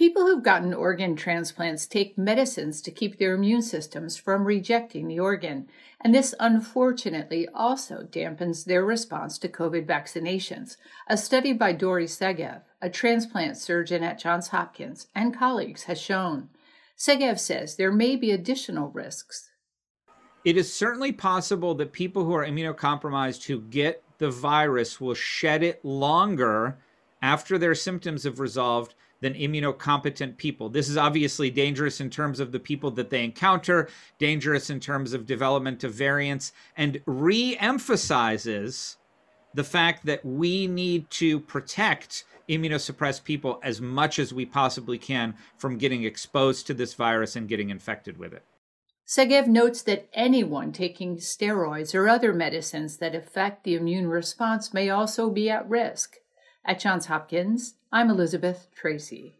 People who've gotten organ transplants take medicines to keep their immune systems from rejecting the organ, and this unfortunately also dampens their response to COVID vaccinations. A study by Dori Segev, a transplant surgeon at Johns Hopkins, and colleagues has shown. Segev says there may be additional risks. It is certainly possible that people who are immunocompromised who get the virus will shed it longer after their symptoms have resolved than immunocompetent people. This is obviously dangerous in terms of the people that they encounter, dangerous in terms of development of variants, and re emphasizes the fact that we need to protect immunosuppressed people as much as we possibly can from getting exposed to this virus and getting infected with it. Segev notes that anyone taking steroids or other medicines that affect the immune response may also be at risk. At Johns Hopkins, I'm Elizabeth Tracey.